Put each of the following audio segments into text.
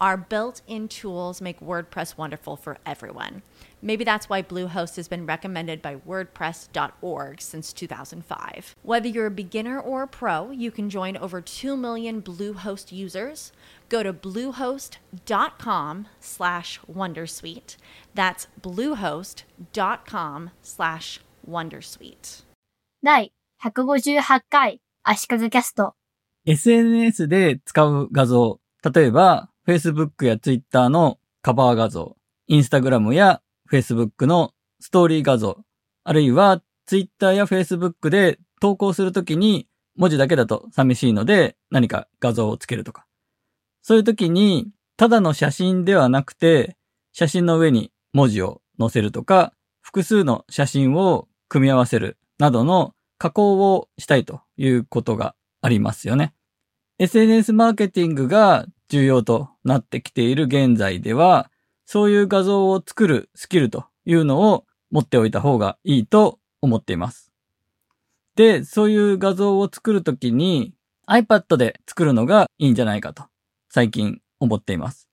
Our built in tools make WordPress wonderful for everyone. Maybe that's why Bluehost has been recommended by WordPress.org since 2005. Whether you're a beginner or a pro, you can join over 2 million Bluehost users. Go to bluehost.com slash wondersuite. That's bluehost.com slash wondersuite. 第158回足利キャスト SNS で使う画像、例えば Facebook や Twitter のカバー画像、Instagram や Facebook のストーリー画像、あるいは Twitter や Facebook で投稿するときに文字だけだと寂しいので何か画像をつけるとか。そういうときにただの写真ではなくて写真の上に文字を載せるとか複数の写真を組み合わせるなどの加工をしたいということがありますよね。SNS マーケティングが重要となってきている現在では、そういう画像を作るスキルというのを持っておいた方がいいと思っています。で、そういう画像を作るときに iPad で作るのがいいんじゃないかと最近思っています。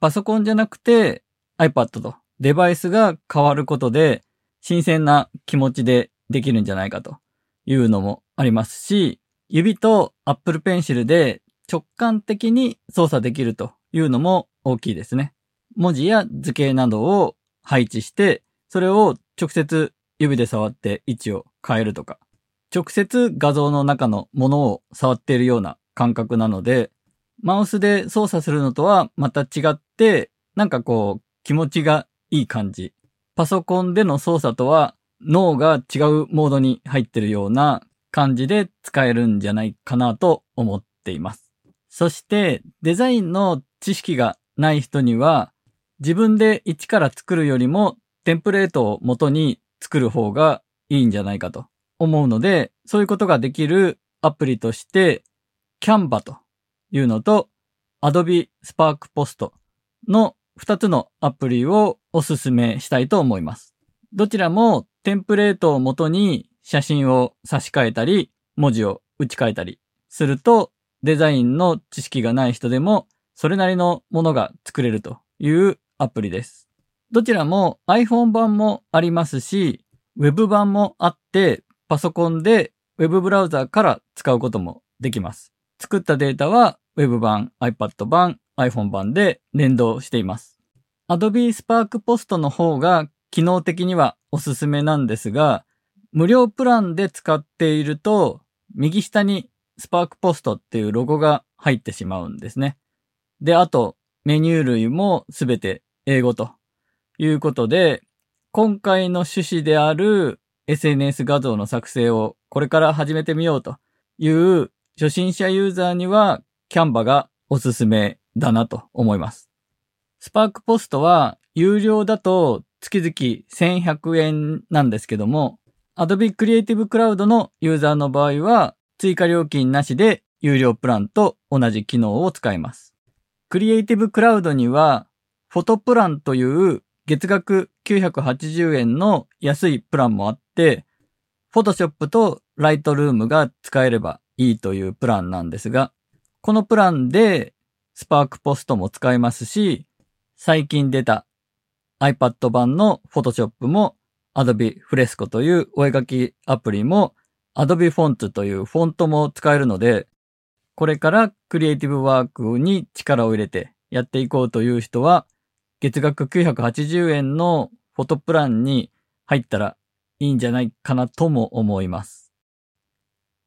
パソコンじゃなくて iPad とデバイスが変わることで新鮮な気持ちでできるんじゃないかというのもありますし、指と Apple Pencil で直感的に操作できるというのも大きいですね。文字や図形などを配置して、それを直接指で触って位置を変えるとか、直接画像の中のものを触っているような感覚なので、マウスで操作するのとはまた違って、なんかこう気持ちがいい感じ。パソコンでの操作とは脳が違うモードに入ってるような感じで使えるんじゃないかなと思っています。そしてデザインの知識がない人には自分で一から作るよりもテンプレートを元に作る方がいいんじゃないかと思うので、そういうことができるアプリとして、Canva というのと Adobe Spark Post の2つのアプリをおすすめしたいと思います。どちらもテンプレートを元に写真を差し替えたり、文字を打ち替えたりすると、デザインの知識がない人でもそれなりのものが作れるというアプリです。どちらも iPhone 版もありますし、Web 版もあって、パソコンで Web ブラウザから使うこともできます。作ったデータは Web 版、iPad 版、iPhone 版で連動しています。Adobe Spark Post の方が機能的にはおすすめなんですが、無料プランで使っていると、右下に Spark Post っていうロゴが入ってしまうんですね。で、あと、メニュー類もすべて英語ということで、今回の趣旨である SNS 画像の作成をこれから始めてみようという初心者ユーザーにはキャンバがおすすめだなと思います。スパークポストは有料だと月々1100円なんですけども、Adobe Creative Cloud のユーザーの場合は追加料金なしで有料プランと同じ機能を使います。クリエイティブクラウドには、フォトプランという月額980円の安いプランもあって、フォトショップとライトルームが使えればいいというプランなんですが、このプランでスパークポストも使えますし、最近出た iPad 版の Photoshop も Adobe Fresco というお絵描きアプリも Adobe Font というフォントも使えるので、これからクリエイティブワークに力を入れてやっていこうという人は、月額980円のフォトプランに入ったらいいんじゃないかなとも思います。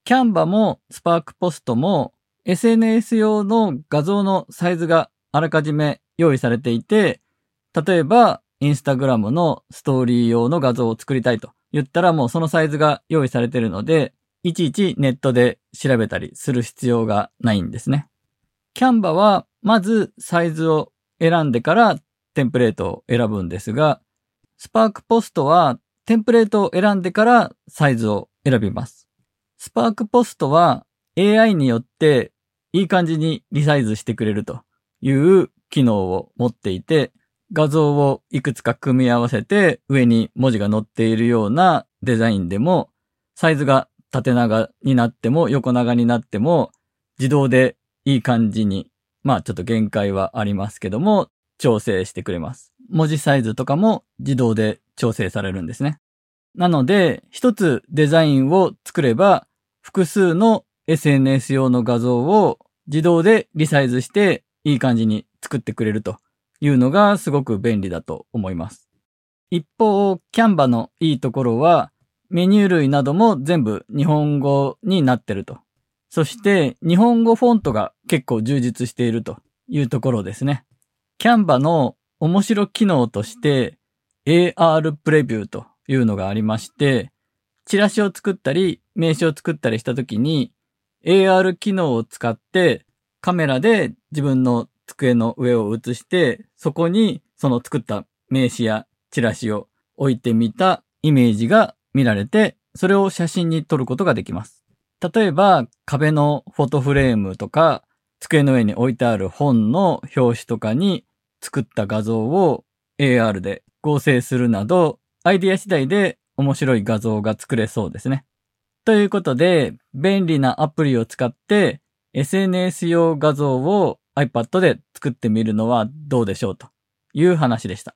キャンバもスパークポストも SNS 用の画像のサイズがあらかじめ用意されていて、例えば、インスタグラムのストーリー用の画像を作りたいと言ったらもうそのサイズが用意されているので、いちいちネットで調べたりする必要がないんですね。キャンバはまずサイズを選んでからテンプレートを選ぶんですが、スパークポストはテンプレートを選んでからサイズを選びます。スパークポストは AI によっていい感じにリサイズしてくれるという機能を持っていて、画像をいくつか組み合わせて上に文字が載っているようなデザインでも、サイズが縦長になっても横長になっても自動でいい感じに、まあちょっと限界はありますけども、調整してくれます。文字サイズとかも自動で調整されるんですね。なので、一つデザインを作れば、複数の SNS 用の画像を自動でリサイズしていい感じに作ってくれるというのがすごく便利だと思います。一方、キャンバのいいところはメニュー類なども全部日本語になってると。そして日本語フォントが結構充実しているというところですね。キャンバの面白機能として AR プレビューというのがありまして、チラシを作ったり名刺を作ったりしたときに AR 機能を使ってカメラで自分の机の上を映して、そこにその作った名刺やチラシを置いてみたイメージが見られて、それを写真に撮ることができます。例えば、壁のフォトフレームとか、机の上に置いてある本の表紙とかに作った画像を AR で合成するなど、アイディア次第で面白い画像が作れそうですね。ということで、便利なアプリを使って SNS 用画像を iPad で作ってみるのはどうでしょうという話でした。